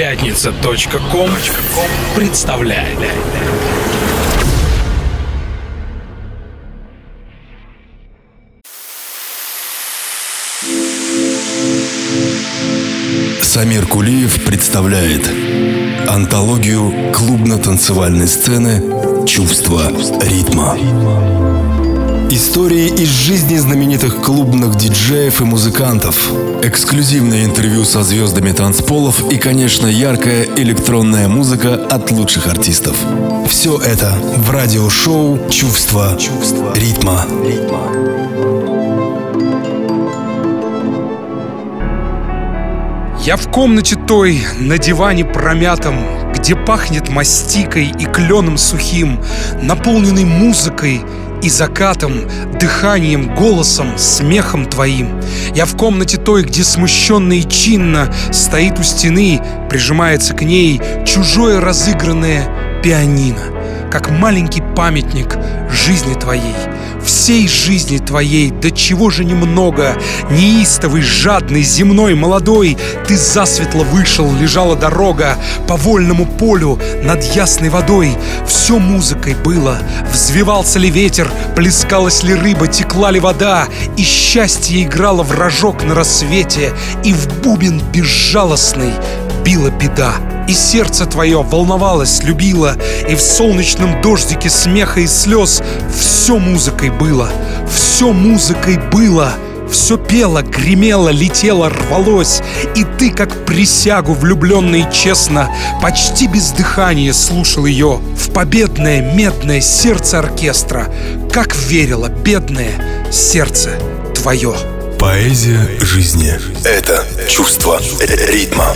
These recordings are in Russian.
Пятница.ком представляет. Самир Кулиев представляет антологию клубно-танцевальной сцены «Чувство ритма». Истории из жизни знаменитых клубных диджеев и музыкантов, эксклюзивное интервью со звездами танцполов и, конечно, яркая электронная музыка от лучших артистов. Все это в радиошоу «Чувство, Чувство ритма». Я в комнате той, на диване промятом, где пахнет мастикой и кленом сухим, наполненный музыкой и закатом, дыханием, голосом, смехом твоим. Я в комнате той, где смущенно и чинно стоит у стены, прижимается к ней чужое разыгранное пианино, как маленький памятник жизни твоей — всей жизни твоей, до чего же немного, неистовый, жадный, земной, молодой, ты засветло вышел, лежала дорога по вольному полю над ясной водой. Все музыкой было, взвивался ли ветер, плескалась ли рыба, текла ли вода, и счастье играло в рожок на рассвете, и в бубен безжалостный била беда. И сердце твое волновалось, любило, И в солнечном дождике смеха и слез Все музыкой было, все музыкой было все пело, гремело, летело, рвалось И ты, как присягу влюбленный честно Почти без дыхания слушал ее В победное медное сердце оркестра Как верило бедное сердце твое Поэзия жизни — это чувство ритма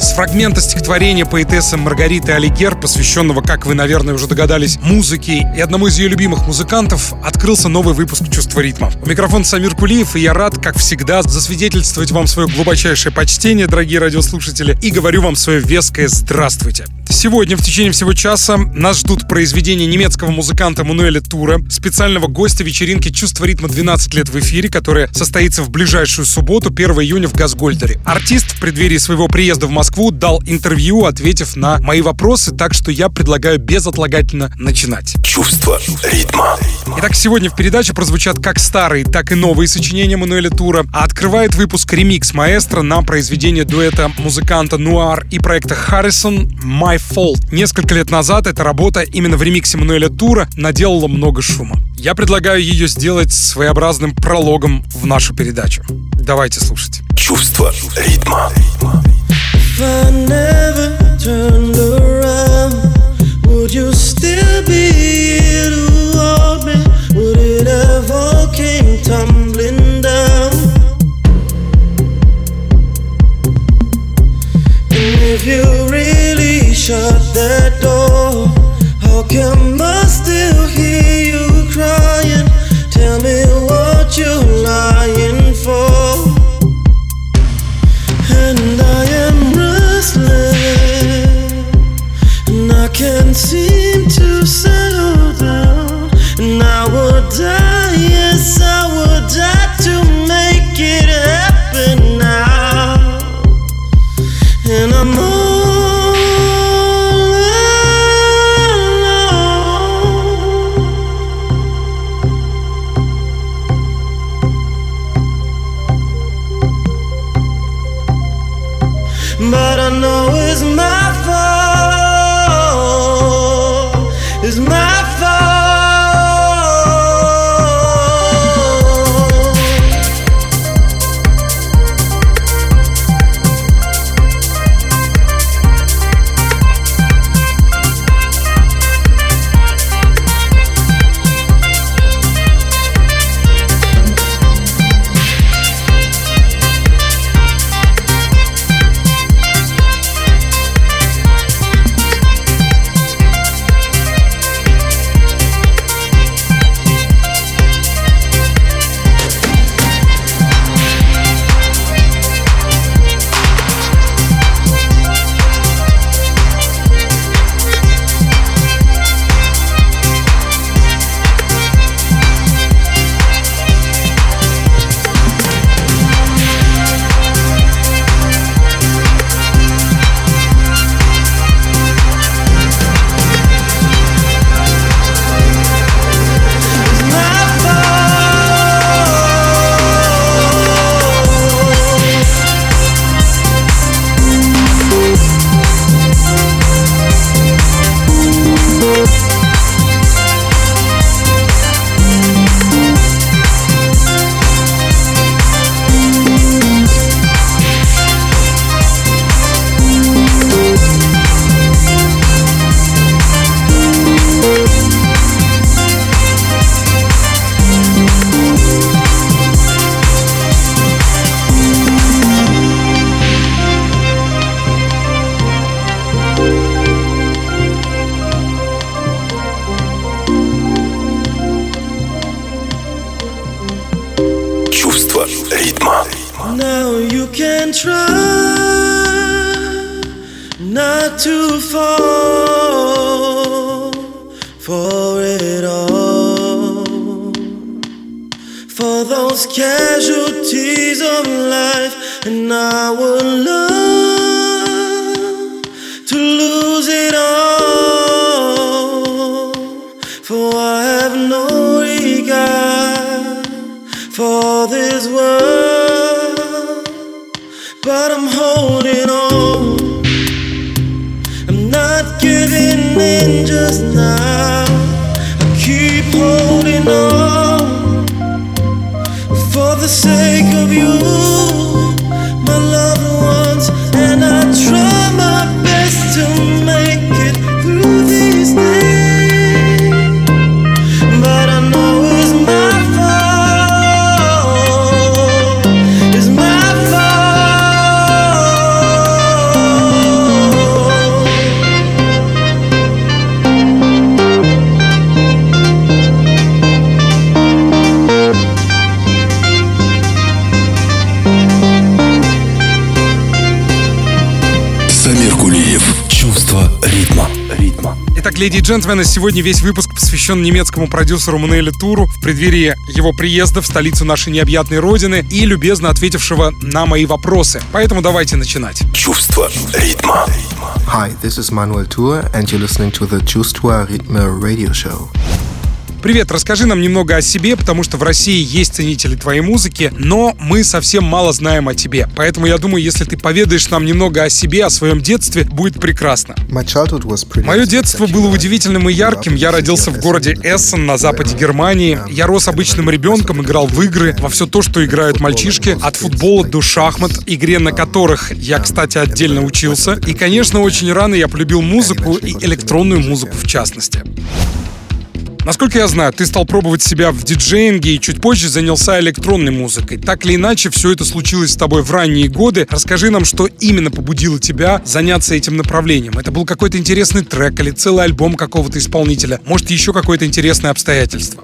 с фрагмента стихотворения поэтессы Маргариты Алигер, посвященного, как вы, наверное, уже догадались, музыке и одному из ее любимых музыкантов, открылся новый выпуск «Чувства ритма». У микрофона Самир Кулиев, и я рад, как всегда, засвидетельствовать вам свое глубочайшее почтение, дорогие радиослушатели, и говорю вам свое веское «Здравствуйте». Сегодня в течение всего часа нас ждут произведения немецкого музыканта Мануэля Тура, специального гостя вечеринки «Чувство ритма 12 лет в эфире», которая состоится в ближайшую субботу, 1 июня в Газгольдере. Артист в преддверии своего приезда в Москву дал интервью, ответив на мои вопросы, так что я предлагаю безотлагательно начинать. Чувство ритма. Итак, сегодня в передаче прозвучат как старые, так и новые сочинения Мануэля Тура, а открывает выпуск ремикс маэстро на произведение дуэта музыканта Нуар и проекта Харрисон «My Fault. Несколько лет назад эта работа именно в ремиксе Мануэля Тура наделала много шума. Я предлагаю ее сделать своеобразным прологом в нашу передачу. Давайте слушать. Чувство ритма. Would to shut that door. How come I still hear you crying? Tell me what you're lying for. And I am restless, and I can't seem to settle down. And I would die, yes, I would die to make it happen now. And I'm and I would джентльмены, сегодня весь выпуск посвящен немецкому продюсеру Мануэлю Туру в преддверии его приезда в столицу нашей необъятной родины и любезно ответившего на мои вопросы. Поэтому давайте начинать. Чувство ритма. Hi, this is Manuel Tour, and you're listening to the Чувство Ритма radio show. Привет, расскажи нам немного о себе, потому что в России есть ценители твоей музыки, но мы совсем мало знаем о тебе. Поэтому я думаю, если ты поведаешь нам немного о себе, о своем детстве, будет прекрасно. Мое детство было удивительным и ярким. Я родился в городе Эссен на западе Германии. Я рос обычным ребенком, играл в игры, во все то, что играют мальчишки, от футбола до шахмат, игре на которых я, кстати, отдельно учился. И, конечно, очень рано я полюбил музыку и электронную музыку в частности. Насколько я знаю, ты стал пробовать себя в диджеинге и чуть позже занялся электронной музыкой. Так или иначе, все это случилось с тобой в ранние годы. Расскажи нам, что именно побудило тебя заняться этим направлением. Это был какой-то интересный трек или целый альбом какого-то исполнителя. Может, еще какое-то интересное обстоятельство.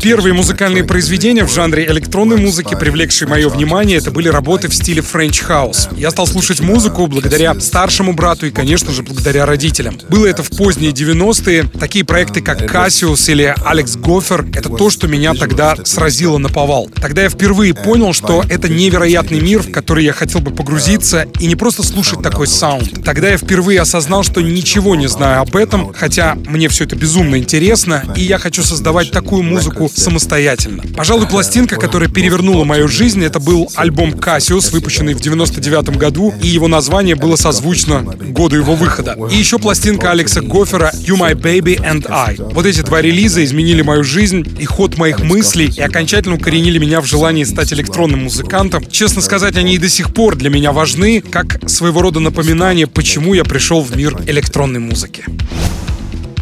Первые музыкальные произведения в жанре электронной музыки, привлекшие мое внимание, это были работы в 90s. стиле French House. Я стал слушать музыку благодаря старшему брату и, конечно же, благодаря родителям. Было это в поздние 90-е. Такие проекты, как Cassius или Алекс Гофер, это то, что меня тогда сразило на повал. Тогда я впервые понял, что это невероятный мир, в который я хотел бы погрузиться и не просто слушать такой саунд. Тогда я впервые осознал, что ничего не знаю об этом, хотя мне все это безумно интересно, и я хочу создавать такую музыку самостоятельно. Пожалуй, пластинка, которая перевернула мою жизнь, это был альбом Cassius, выпущенный в 99 году, и его название было созвучно году его выхода. И еще пластинка Алекса Гофера You My Baby and I. Вот эти два релиза изменили мою жизнь и ход моих мыслей и окончательно укоренили меня в желании стать электронным музыкантом. Честно сказать, они и до сих пор для меня важны, как своего рода напоминание, почему я пришел в мир электронной музыки.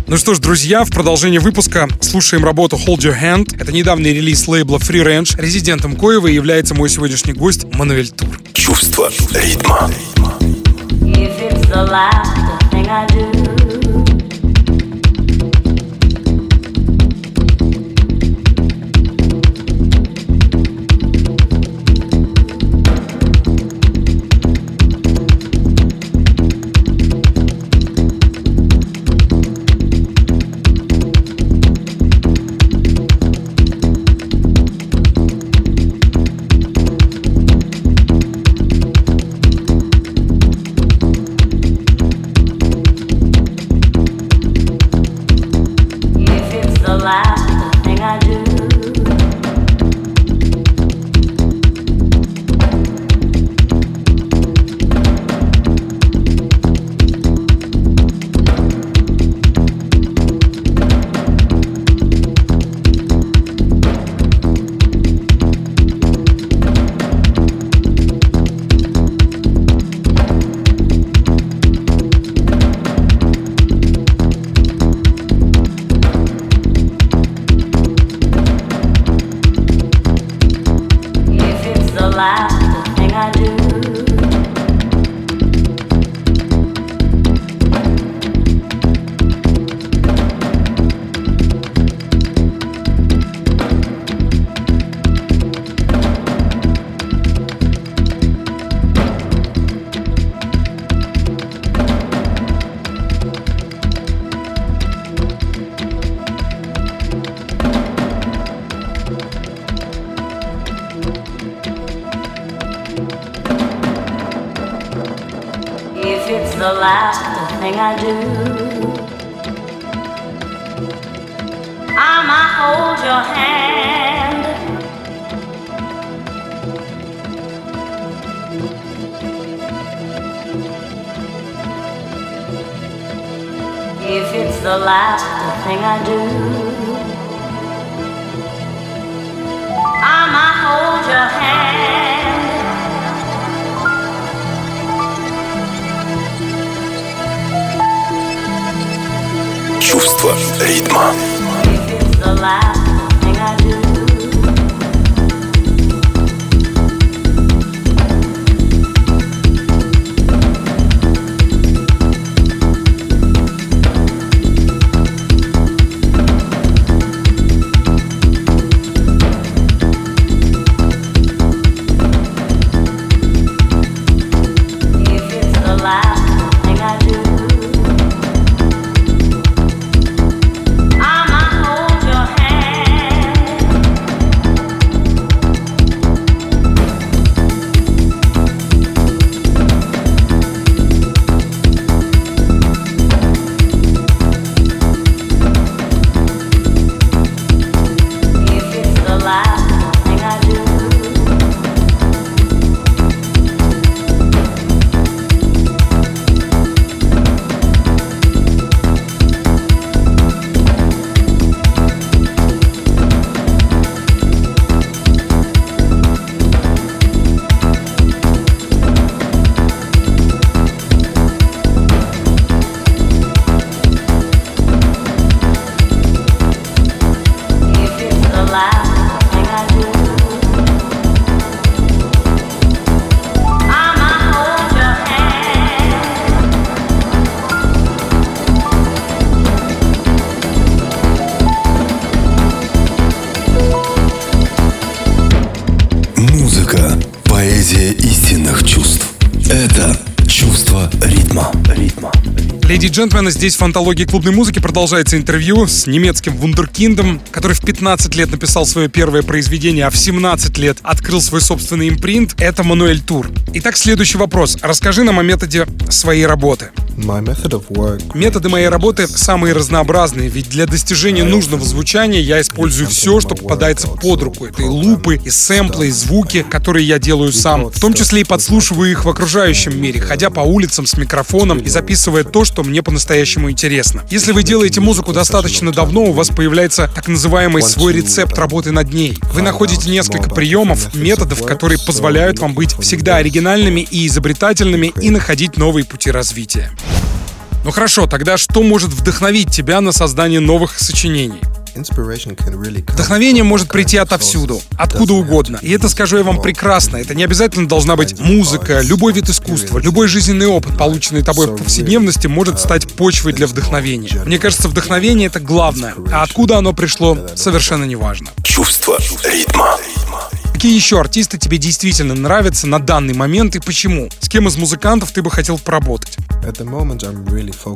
Ну что ж, друзья, в продолжение выпуска слушаем работу Hold Your Hand. Это недавний релиз лейбла Free Range. Резидентом коего является мой сегодняшний гость Мануэль Тур. Чувство ритма. If it's the last thing I do, it's the last thing I do. I might hold your hand. If it's the last thing I do, I might hold your hand. Чувство ритма. If I do, Леди и джентльмены, здесь в антологии клубной музыки продолжается интервью с немецким вундеркиндом, который в 15 лет написал свое первое произведение, а в 17 лет открыл свой собственный импринт. Это Мануэль Тур. Итак, следующий вопрос. Расскажи нам о методе своей работы. Методы моей работы самые разнообразные, ведь для достижения нужного звучания я использую все, что попадается под руку. Это и лупы, и сэмплы, и звуки, которые я делаю сам. В том числе и подслушиваю их в окружающем мире, ходя по улицам с микрофоном и записывая то, что мне по-настоящему интересно. Если вы делаете музыку достаточно давно, у вас появляется так называемый свой рецепт работы над ней. Вы находите несколько приемов, методов, которые позволяют вам быть всегда оригинальными и изобретательными и находить новые пути развития. Ну хорошо, тогда что может вдохновить тебя на создание новых сочинений? Вдохновение может прийти отовсюду, откуда угодно. И это скажу я вам прекрасно. Это не обязательно должна быть музыка, любой вид искусства, любой жизненный опыт, полученный тобой в повседневности, может стать почвой для вдохновения. Мне кажется, вдохновение — это главное. А откуда оно пришло, совершенно неважно. Чувство ритма. Какие еще артисты тебе действительно нравятся на данный момент и почему? С кем из музыкантов ты бы хотел поработать?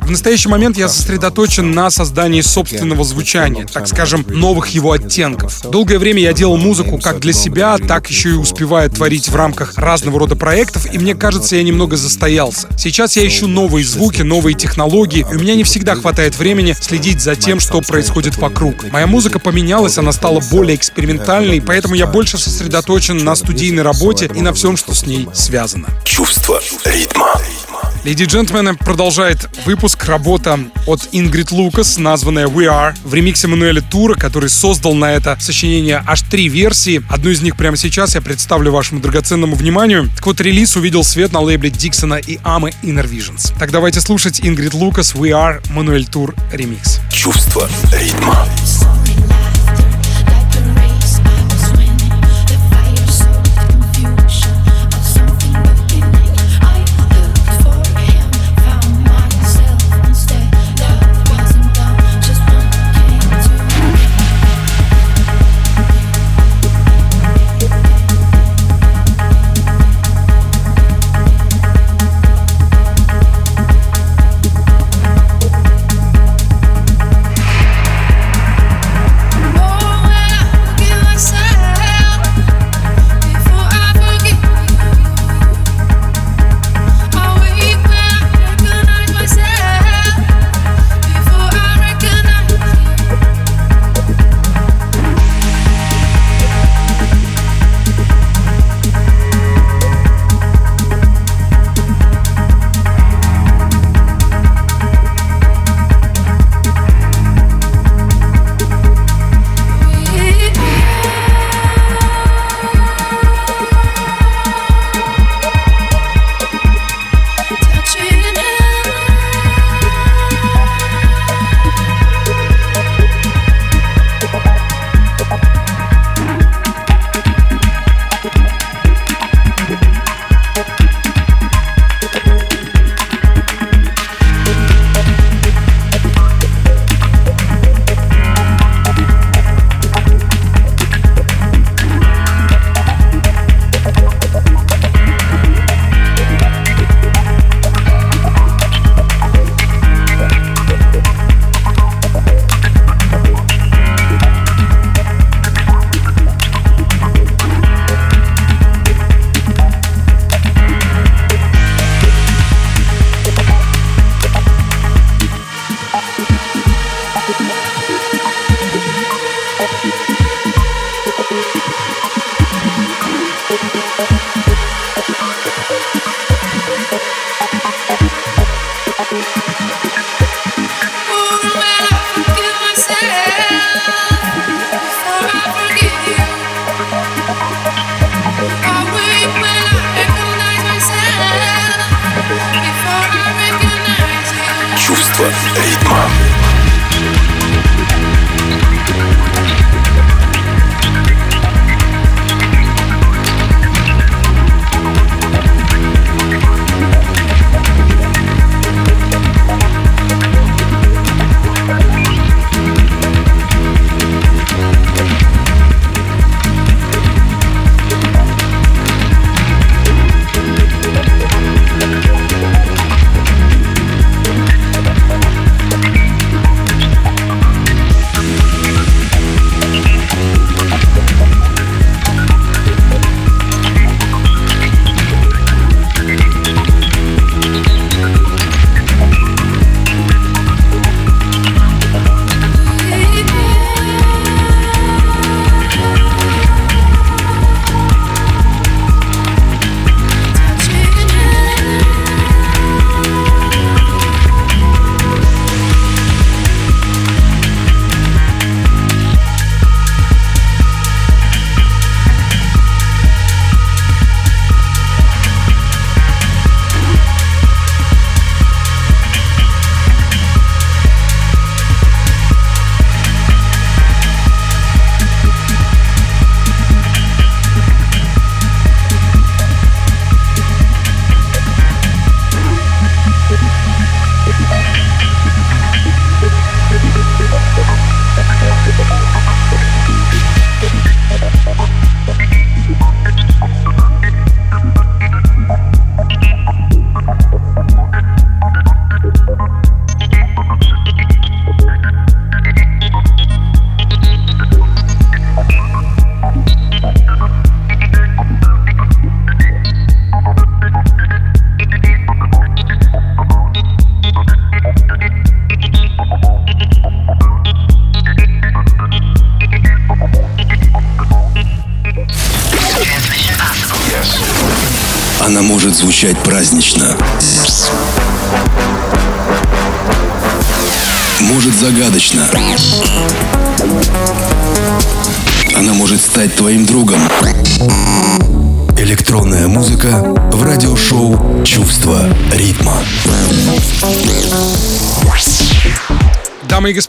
В настоящий момент я сосредоточен на создании собственного звучания, так скажем, новых его оттенков. Долгое время я делал музыку как для себя, так еще и успевая творить в рамках разного рода проектов, и мне кажется, я немного застоялся. Сейчас я ищу новые звуки, новые технологии, и у меня не всегда хватает времени следить за тем, что происходит вокруг. Моя музыка поменялась, она стала более экспериментальной, поэтому я больше сосредоточен на студийной работе и на всем, что с ней связано. Чувство ритма. Леди и джентльмены, продолжает выпуск работа от Ингрид Лукас, названная We Are, в ремиксе Мануэля Тура, который создал на это сочинение аж три версии. Одну из них прямо сейчас я представлю вашему драгоценному вниманию. Так вот, релиз увидел свет на лейбле Диксона и Амы Inner Visions. Так давайте слушать Ингрид Лукас We Are, Мануэль Тур ремикс. Чувство ритма.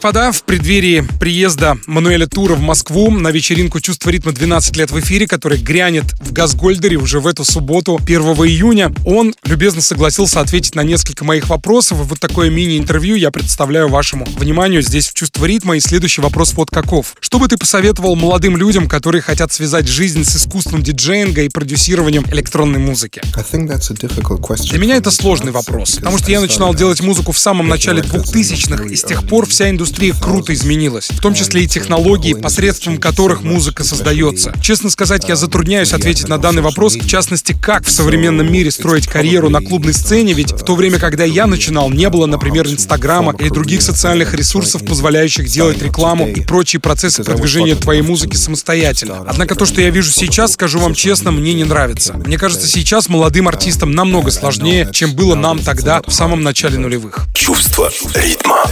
Господа, в преддверии приезда Мануэля Тура в Москву на вечеринку «Чувство ритма 12 лет в эфире», которая грянет в Газгольдере уже в эту субботу, 1 июня, он любезно согласился ответить на несколько моих вопросов. И вот такое мини-интервью я представляю вашему вниманию здесь в «Чувство ритма». И следующий вопрос вот каков. Что бы ты посоветовал молодым людям, которые хотят связать жизнь с искусством диджеинга и продюсированием электронной музыки? Для меня это сложный вопрос, потому что я начинал делать музыку в самом начале 2000-х, и с тех пор вся индустрия круто изменилась, в том числе и технологии, посредством которых музыка создается. Честно сказать, я затрудняюсь ответить на данный вопрос, в частности, как в современном мире строить карьеру на клубной сцене, ведь в то время, когда я начинал, не было, например, Инстаграма или других социальных ресурсов, позволяющих делать рекламу и прочие процессы продвижения твоей музыки самостоятельно. Однако то, что я вижу сейчас, скажу вам честно, мне не нравится. Мне кажется, сейчас молодым артистам намного сложнее, чем было нам тогда, в самом начале нулевых. Чувство ритма.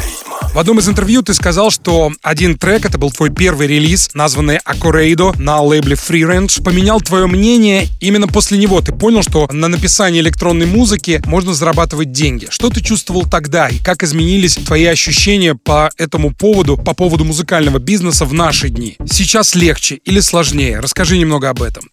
В одном из интервью ты сказал, что один трек, это был твой первый релиз, названный Акорейдо на лейбле Free Range, поменял твое мнение. Именно после него ты понял, что на написании электронной музыки можно зарабатывать деньги. Что ты чувствовал тогда и как изменились твои ощущения по этому поводу, по поводу музыкального бизнеса в наши дни? Сейчас легче или сложнее? Расскажи немного об этом.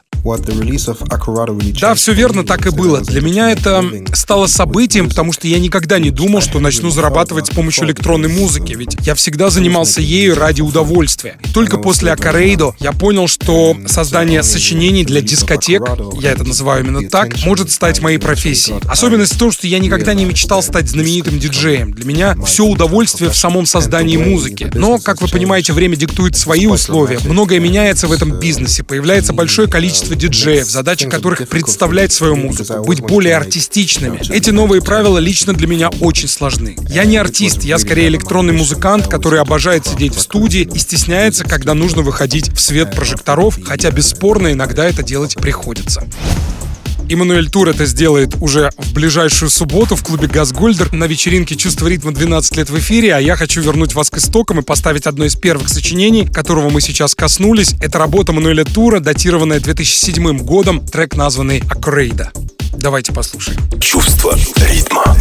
Да, все верно, так и было. Для меня это стало событием, потому что я никогда не думал, что начну зарабатывать с помощью электронной музыки, ведь я всегда занимался ею ради удовольствия. И только после Акарейдо я понял, что создание сочинений для дискотек, я это называю именно так, может стать моей профессией. Особенность в том, что я никогда не мечтал стать знаменитым диджеем. Для меня все удовольствие в самом создании музыки. Но, как вы понимаете, время диктует свои условия. Многое меняется в этом бизнесе. Появляется большое количество диджеев, задача которых представлять свою музыку, быть более артистичными. Эти новые правила лично для меня очень сложны. Я не артист, я скорее электронный музыкант, который обожает сидеть в студии и стесняется, когда нужно выходить в свет прожекторов, хотя бесспорно иногда это делать приходится. Эммануэль Тур это сделает уже в ближайшую субботу в клубе Газгольдер на вечеринке «Чувство ритма» 12 лет в эфире, а я хочу вернуть вас к истокам и поставить одно из первых сочинений, которого мы сейчас коснулись. Это работа Мануэля Тура, датированная 2007 годом, трек, названный «Акрейда». Давайте послушаем. Чувство ритма.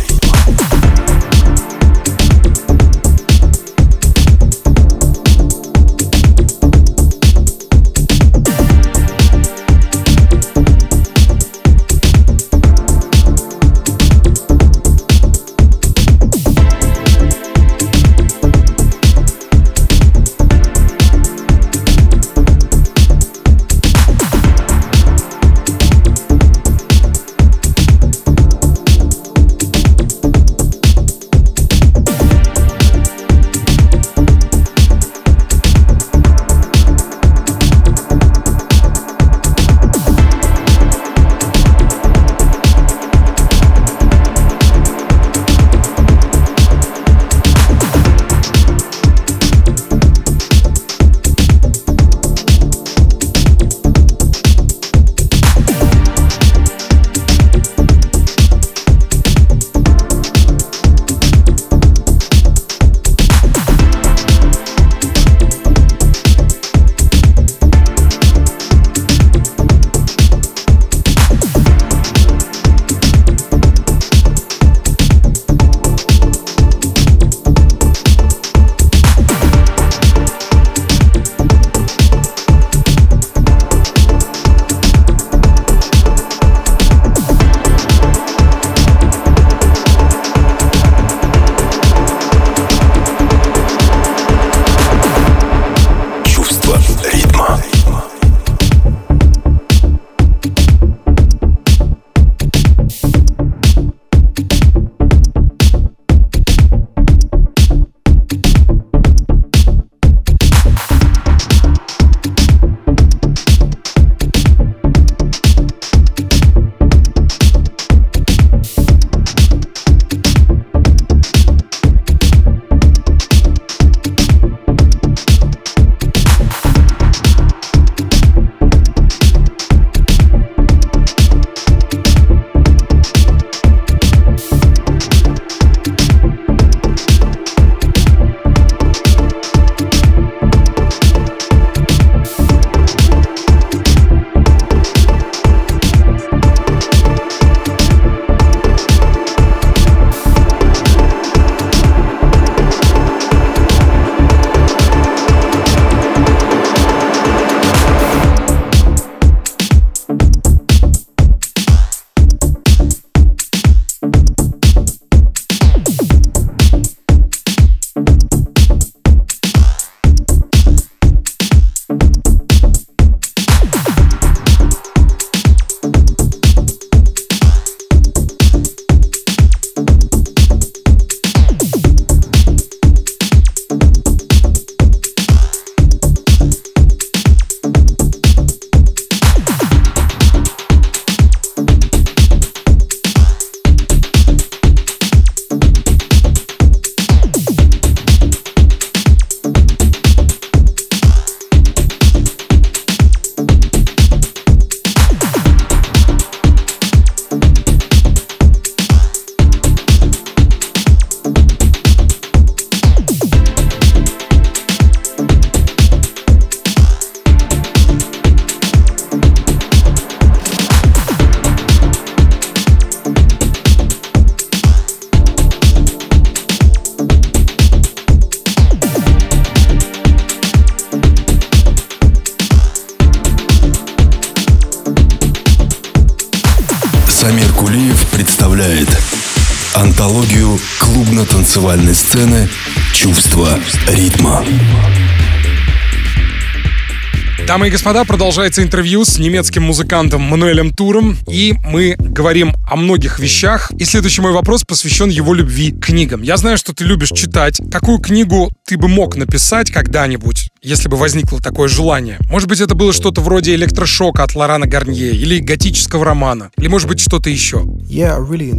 Дамы и господа, продолжается интервью с немецким музыкантом Мануэлем Туром, и мы говорим о многих вещах. И следующий мой вопрос посвящен его любви к книгам. Я знаю, что ты любишь читать. Какую книгу ты бы мог написать когда-нибудь, если бы возникло такое желание? Может быть, это было что-то вроде электрошока от Лорана Гарнье, или готического романа, или, может быть, что-то еще? Yeah, really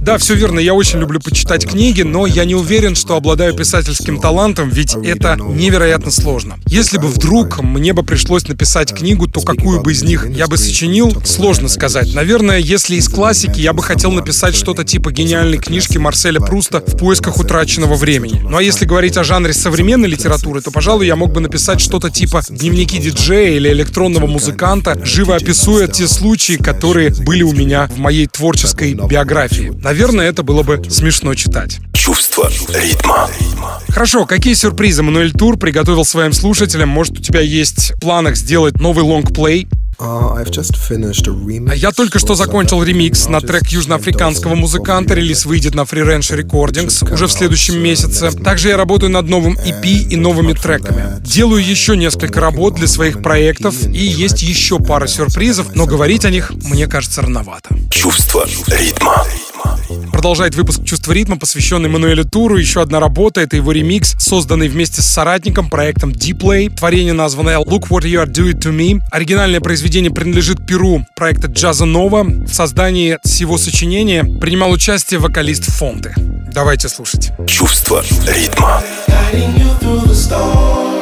да, все верно, я очень люблю почитать книги, но я не уверен, что обладаю писательским талантом, ведь это невероятно сложно. Если бы вдруг мне бы пришлось пришлось написать книгу, то какую бы из них я бы сочинил, сложно сказать. Наверное, если из классики, я бы хотел написать что-то типа гениальной книжки Марселя Пруста «В поисках утраченного времени». Ну а если говорить о жанре современной литературы, то, пожалуй, я мог бы написать что-то типа «Дневники диджея» или «Электронного музыканта», живо описуя те случаи, которые были у меня в моей творческой биографии. Наверное, это было бы смешно читать. Чувство ритма. Хорошо, какие сюрпризы Мануэль Тур приготовил своим слушателям? Может, у тебя есть в планах сделать новый лонгплей? Uh, Я только что закончил ремикс на трек южноафриканского музыканта. Релиз выйдет на Free Range Recordings уже в следующем месяце. Также я работаю над новым EP и новыми треками. Делаю еще несколько работ для своих проектов и есть еще пара сюрпризов, но говорить о них мне кажется рановато. Чувство ритма. Продолжает выпуск «Чувство ритма», посвященный Мануэлю Туру. Еще одна работа — это его ремикс, созданный вместе с соратником, проектом Dplay. Творение названное «Look What You Are Doing To Me». Оригинальное произведение принадлежит Перу проекта Джаза Нова. В создании всего сочинения принимал участие вокалист Фонты. Давайте слушать. Чувство ритма. guiding you through the storm.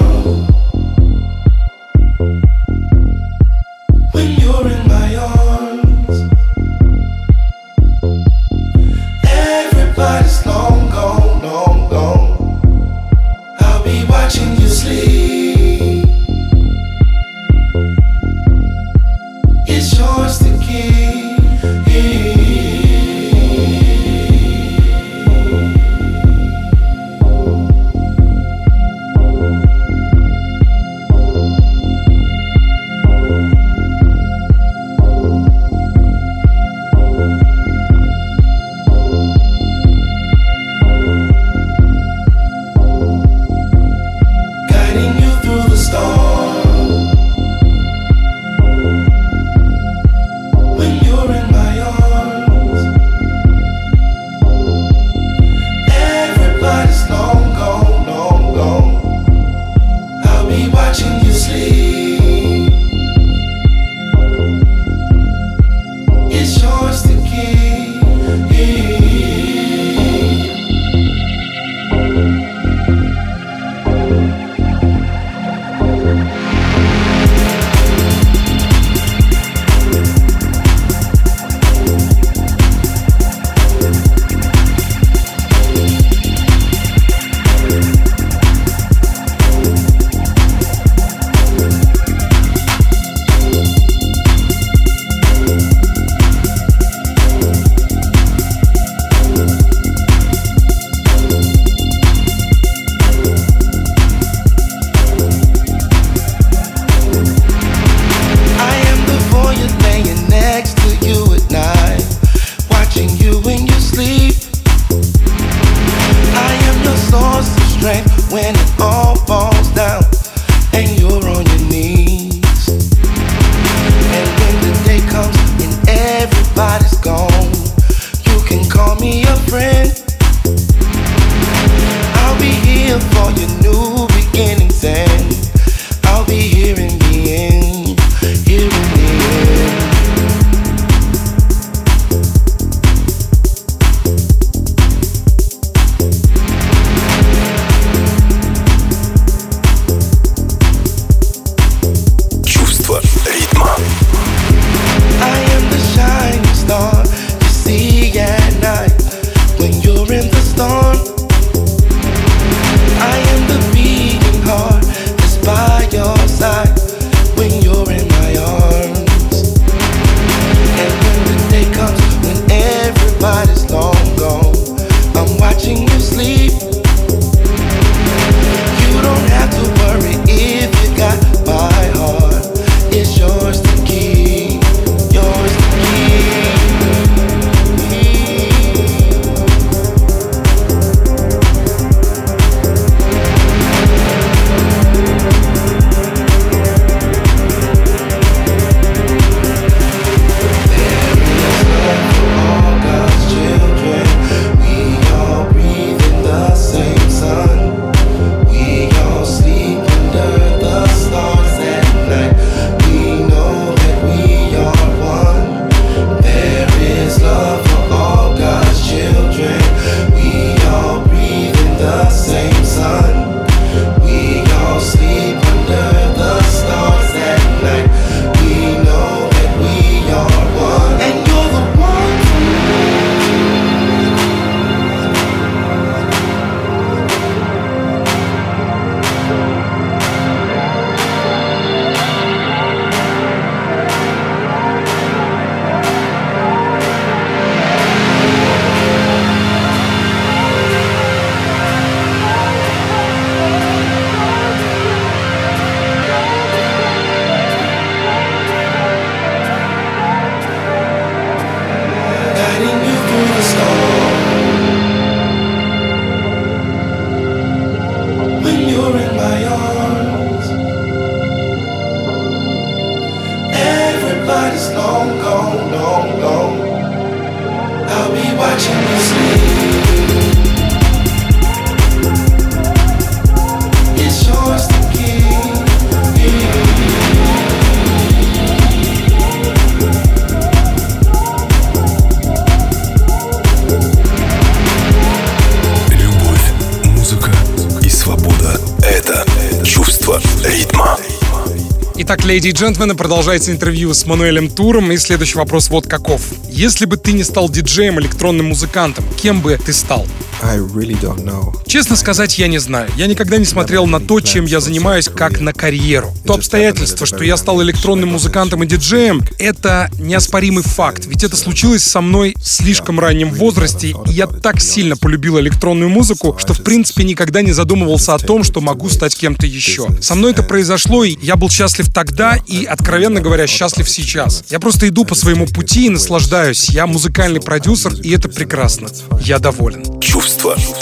Итак, леди и джентльмены, продолжается интервью с Мануэлем Туром, и следующий вопрос вот каков. Если бы ты не стал диджеем, электронным музыкантом, кем бы ты стал? I really don't know. Честно сказать, я не знаю. Я никогда не смотрел на то, чем я занимаюсь, как на карьеру. То обстоятельство, что я стал электронным музыкантом и диджеем, это неоспоримый факт. Ведь это случилось со мной в слишком раннем возрасте, и я так сильно полюбил электронную музыку, что в принципе никогда не задумывался о том, что могу стать кем-то еще. Со мной это произошло, и я был счастлив тогда и, откровенно говоря, счастлив сейчас. Я просто иду по своему пути и наслаждаюсь. Я музыкальный продюсер, и это прекрасно. Я доволен. Чувство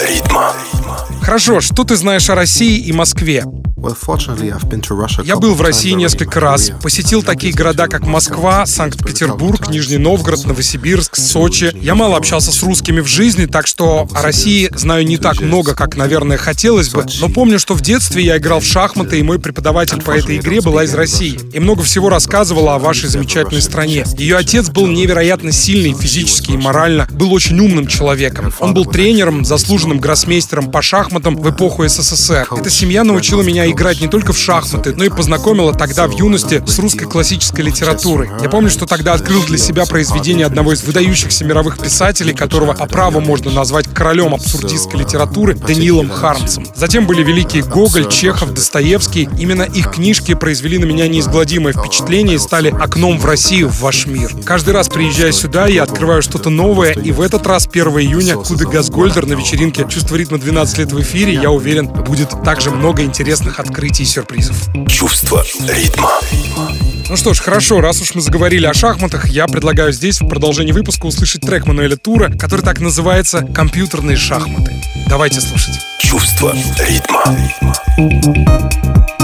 ритма. Хорошо, что ты знаешь о России и Москве? Я был в России несколько раз, посетил такие города, как Москва, Санкт-Петербург, Нижний Новгород, Новосибирск, Сочи. Я мало общался с русскими в жизни, так что о России знаю не так много, как, наверное, хотелось бы, но помню, что в детстве я играл в шахматы, и мой преподаватель по этой игре была из России, и много всего рассказывала о вашей замечательной стране. Ее отец был невероятно сильный физически и морально, был очень умным человеком. Он был тренером, заслуженным гроссмейстером по шахматам в эпоху СССР. Эта семья научила меня играть не только в шахматы, но и познакомила тогда в юности с русской классической литературой. Я помню, что тогда открыл для себя произведение одного из выдающихся мировых писателей, которого по праву можно назвать королем абсурдистской литературы, Даниилом Хармсом. Затем были великие Гоголь, Чехов, Достоевский. Именно их книжки произвели на меня неизгладимое впечатление и стали окном в Россию, в ваш мир. Каждый раз приезжая сюда, я открываю что-то новое, и в этот раз 1 июня клубе Газгольдер на вечеринке «Чувство ритма 12 лет в эфире», я уверен, будет также много интересных открытий и сюрпризов. Чувство ритма. Ну что ж, хорошо, раз уж мы заговорили о шахматах, я предлагаю здесь в продолжении выпуска услышать трек Мануэля Тура, который так называется «Компьютерные шахматы». Давайте слушать. Чувство ритма. Она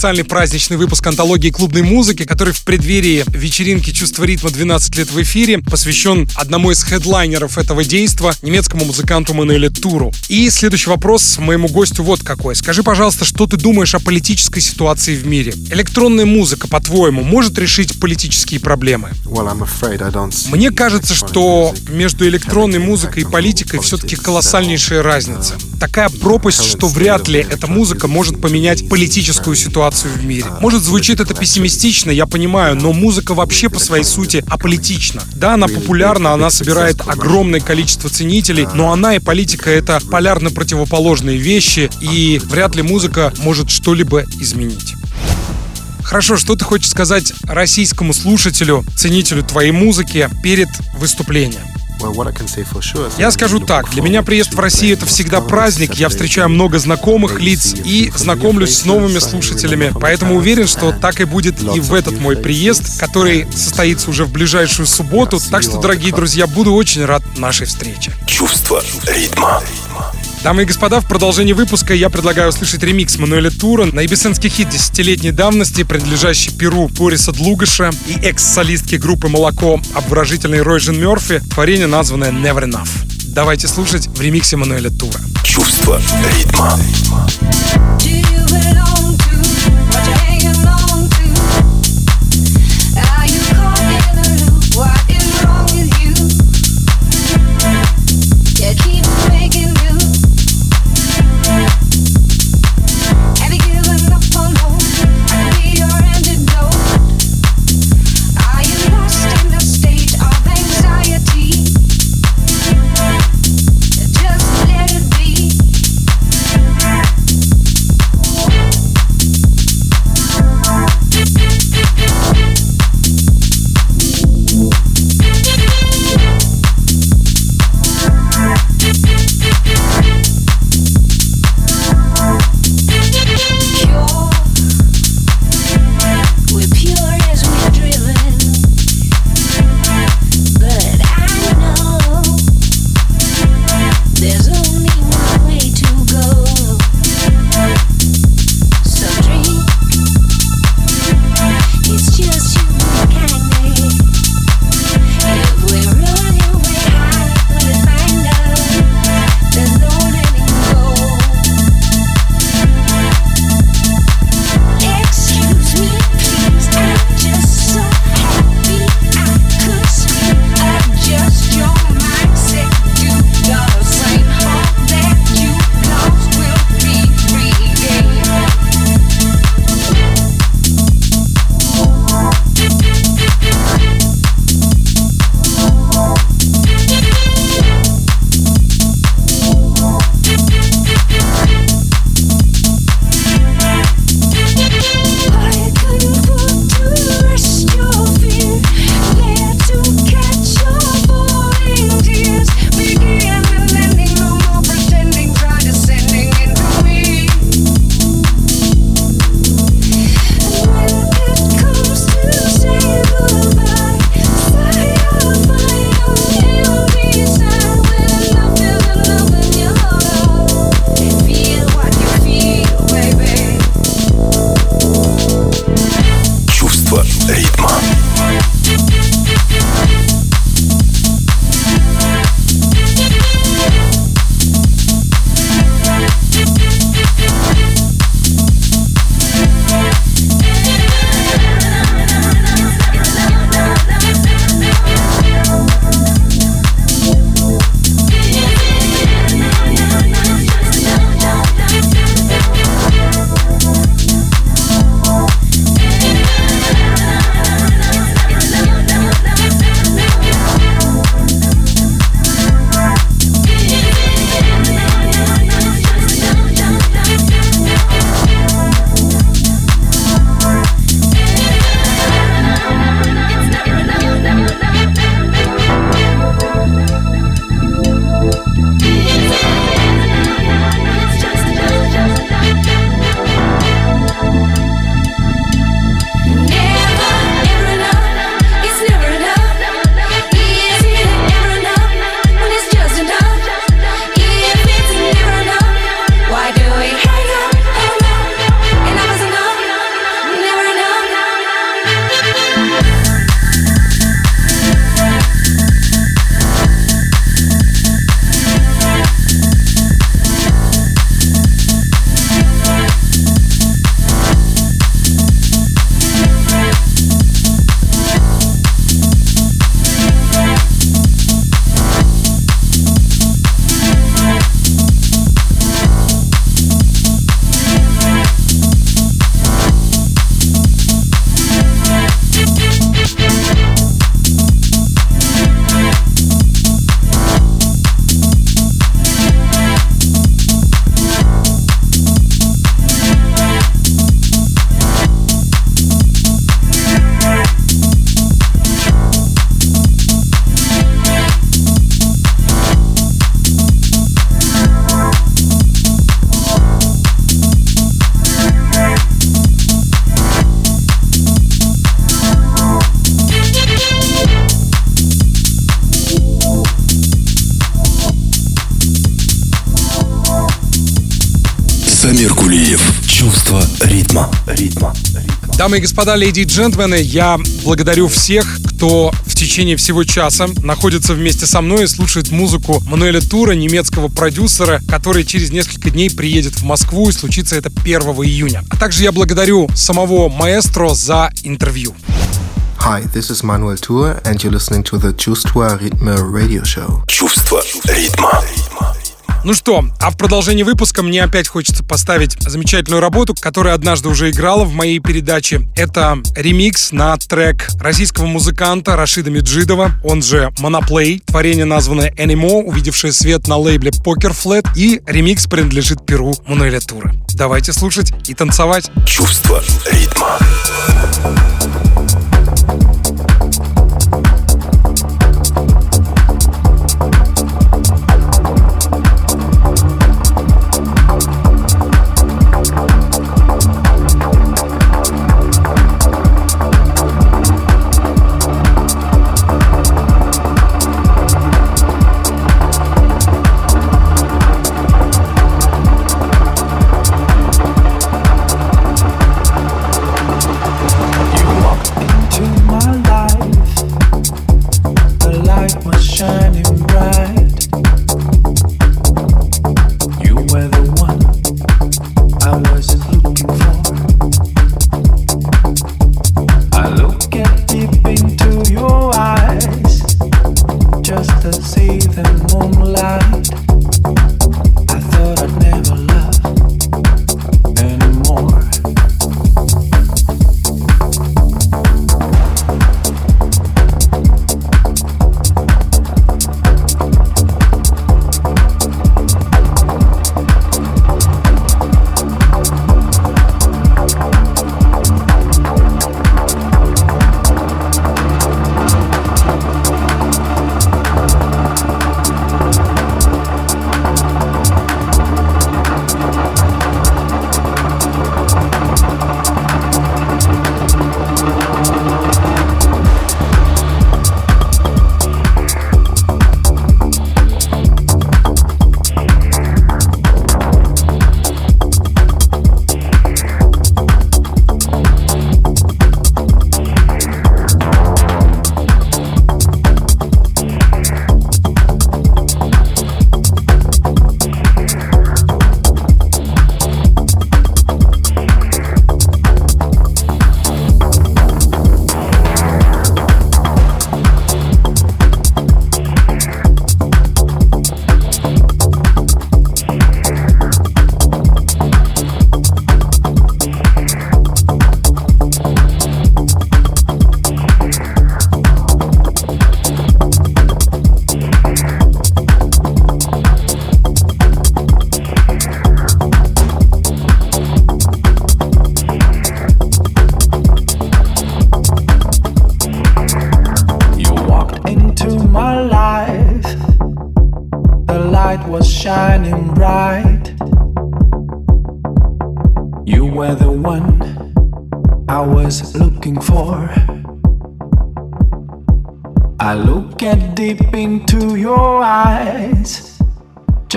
специальный праздничный выпуск антологии клубной музыки, который в преддверии вечеринки «Чувство ритма» 12 лет в эфире посвящен одному из хедлайнеров этого действа, немецкому музыканту Мануэле Туру. И следующий вопрос моему гостю вот какой. Скажи, пожалуйста, что ты думаешь о политической ситуации в мире? Электронная музыка, по-твоему, может решить политические проблемы? Мне кажется, что между электронной музыкой и политикой все-таки колоссальнейшая разница. Такая пропасть, что вряд ли эта музыка может поменять политическую политическую ситуацию в мире. Может, звучит это пессимистично, я понимаю, но музыка вообще по своей сути аполитична. Да, она популярна, она собирает огромное количество ценителей, но она и политика — это полярно противоположные вещи, и вряд ли музыка может что-либо изменить. Хорошо, что ты хочешь сказать российскому слушателю, ценителю твоей музыки перед выступлением? Я скажу так, для меня приезд в Россию это всегда праздник, я встречаю много знакомых лиц и знакомлюсь с новыми слушателями, поэтому уверен, что так и будет и в этот мой приезд, который состоится уже в ближайшую субботу, так что, дорогие друзья, буду очень рад нашей встрече. Чувство ритма. Дамы и господа, в продолжении выпуска я предлагаю услышать ремикс Мануэля Тура на ибисенский хит десятилетней давности, принадлежащий Перу Бориса Длугаша и экс-солистки группы «Молоко» обворожительный Ройжин Мерфи, творение, названное «Never Enough». Давайте слушать в ремиксе Мануэля Тура. Чувство ритма. Чувство Дамы и господа, леди и джентльмены, я благодарю всех, кто в течение всего часа находится вместе со мной и слушает музыку Мануэля Тура, немецкого продюсера, который через несколько дней приедет в Москву и случится это 1 июня. А также я благодарю самого маэстро за интервью. Hi, this is Manuel Tour, and you're listening to the Чувство ритма radio show. Чувство ритма. Ну что, а в продолжении выпуска мне опять хочется поставить замечательную работу, которая однажды уже играла в моей передаче. Это ремикс на трек российского музыканта Рашида Меджидова, он же Monoplay, творение названное Animo, увидевшее свет на лейбле Poker Flat, и ремикс принадлежит Перу Мануэля Тура. Давайте слушать и танцевать. Чувство ритма.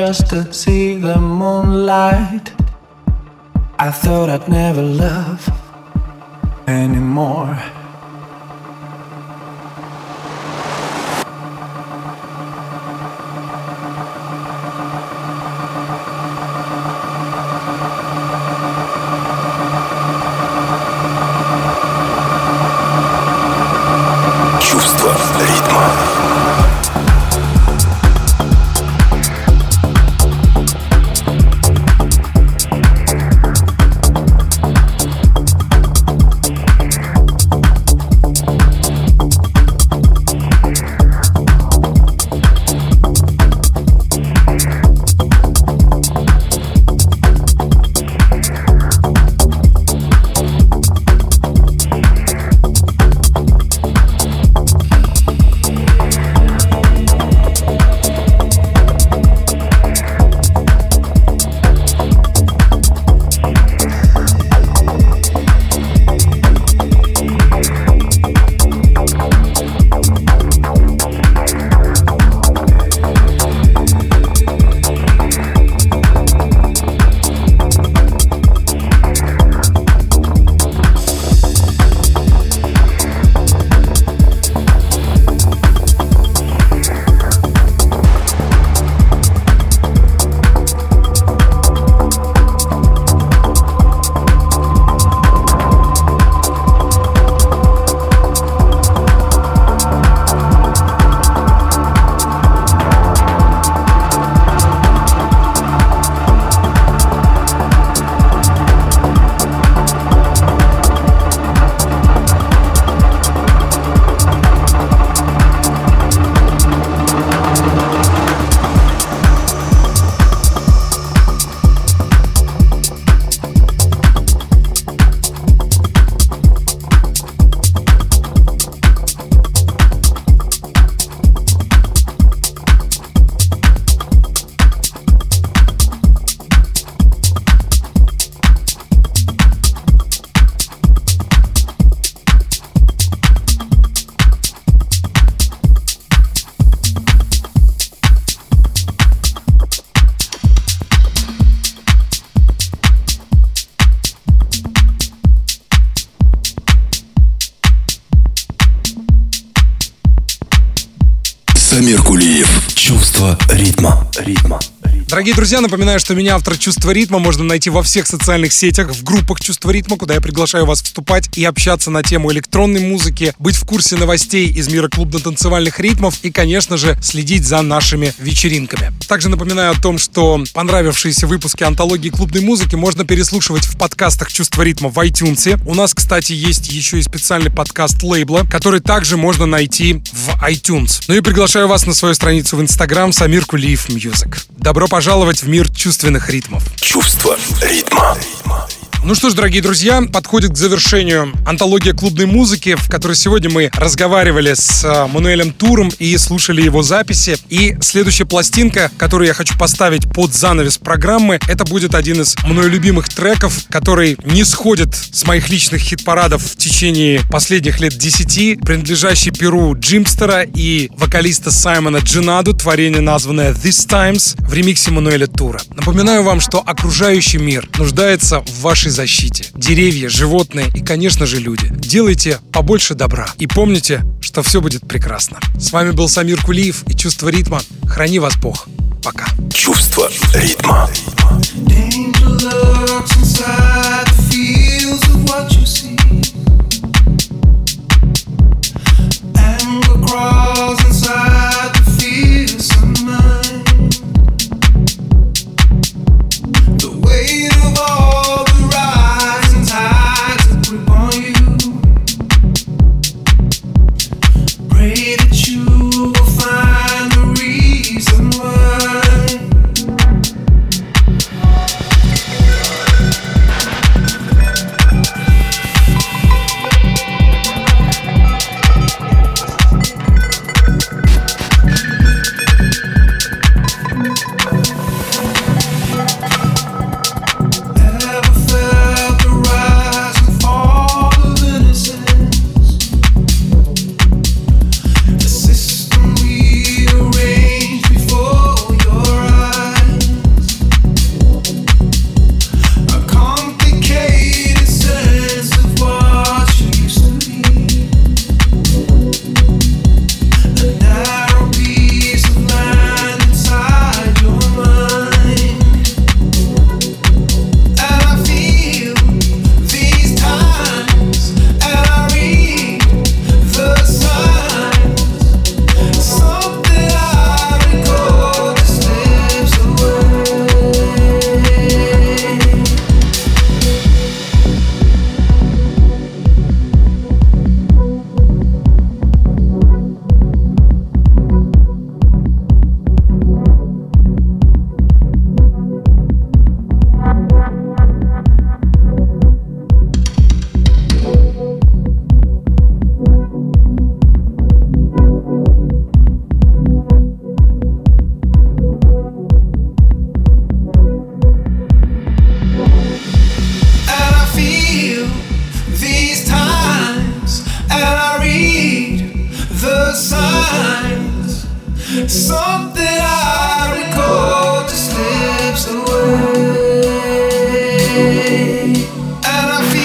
Just to see the moonlight. I thought I'd never love Самир Кулиев. Чувство ритма. Ритма. Дорогие друзья, напоминаю, что меня, автор «Чувства ритма», можно найти во всех социальных сетях, в группах «Чувство ритма», куда я приглашаю вас вступать и общаться на тему электронной музыки, быть в курсе новостей из мира клубно-танцевальных ритмов и, конечно же, следить за нашими вечеринками. Также напоминаю о том, что понравившиеся выпуски антологии клубной музыки можно переслушивать в подкастах «Чувство ритма» в iTunes. У нас, кстати, есть еще и специальный подкаст лейбла, который также можно найти в iTunes. Ну и приглашаю вас на свою страницу в Instagram Самир Кулиев Music. Добро пожаловать в мир чувственных ритмов. Чувство ритма. Ну что ж, дорогие друзья, подходит к завершению антология клубной музыки, в которой сегодня мы разговаривали с э, Мануэлем Туром и слушали его записи. И следующая пластинка, которую я хочу поставить под занавес программы, это будет один из мною любимых треков, который не сходит с моих личных хит-парадов в течение последних лет десяти, принадлежащий перу Джимстера и вокалиста Саймона Джинаду, творение, названное This Times, в ремиксе Мануэля Тура. Напоминаю вам, что окружающий мир нуждается в вашей защите. Деревья, животные и, конечно же, люди. Делайте побольше добра. И помните, что все будет прекрасно. С вами был Самир Кулиев и Чувство ритма. Храни вас Бог. Пока. Чувство ритма. crawls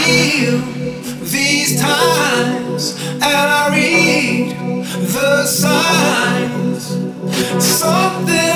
feel these times and I read the signs. Something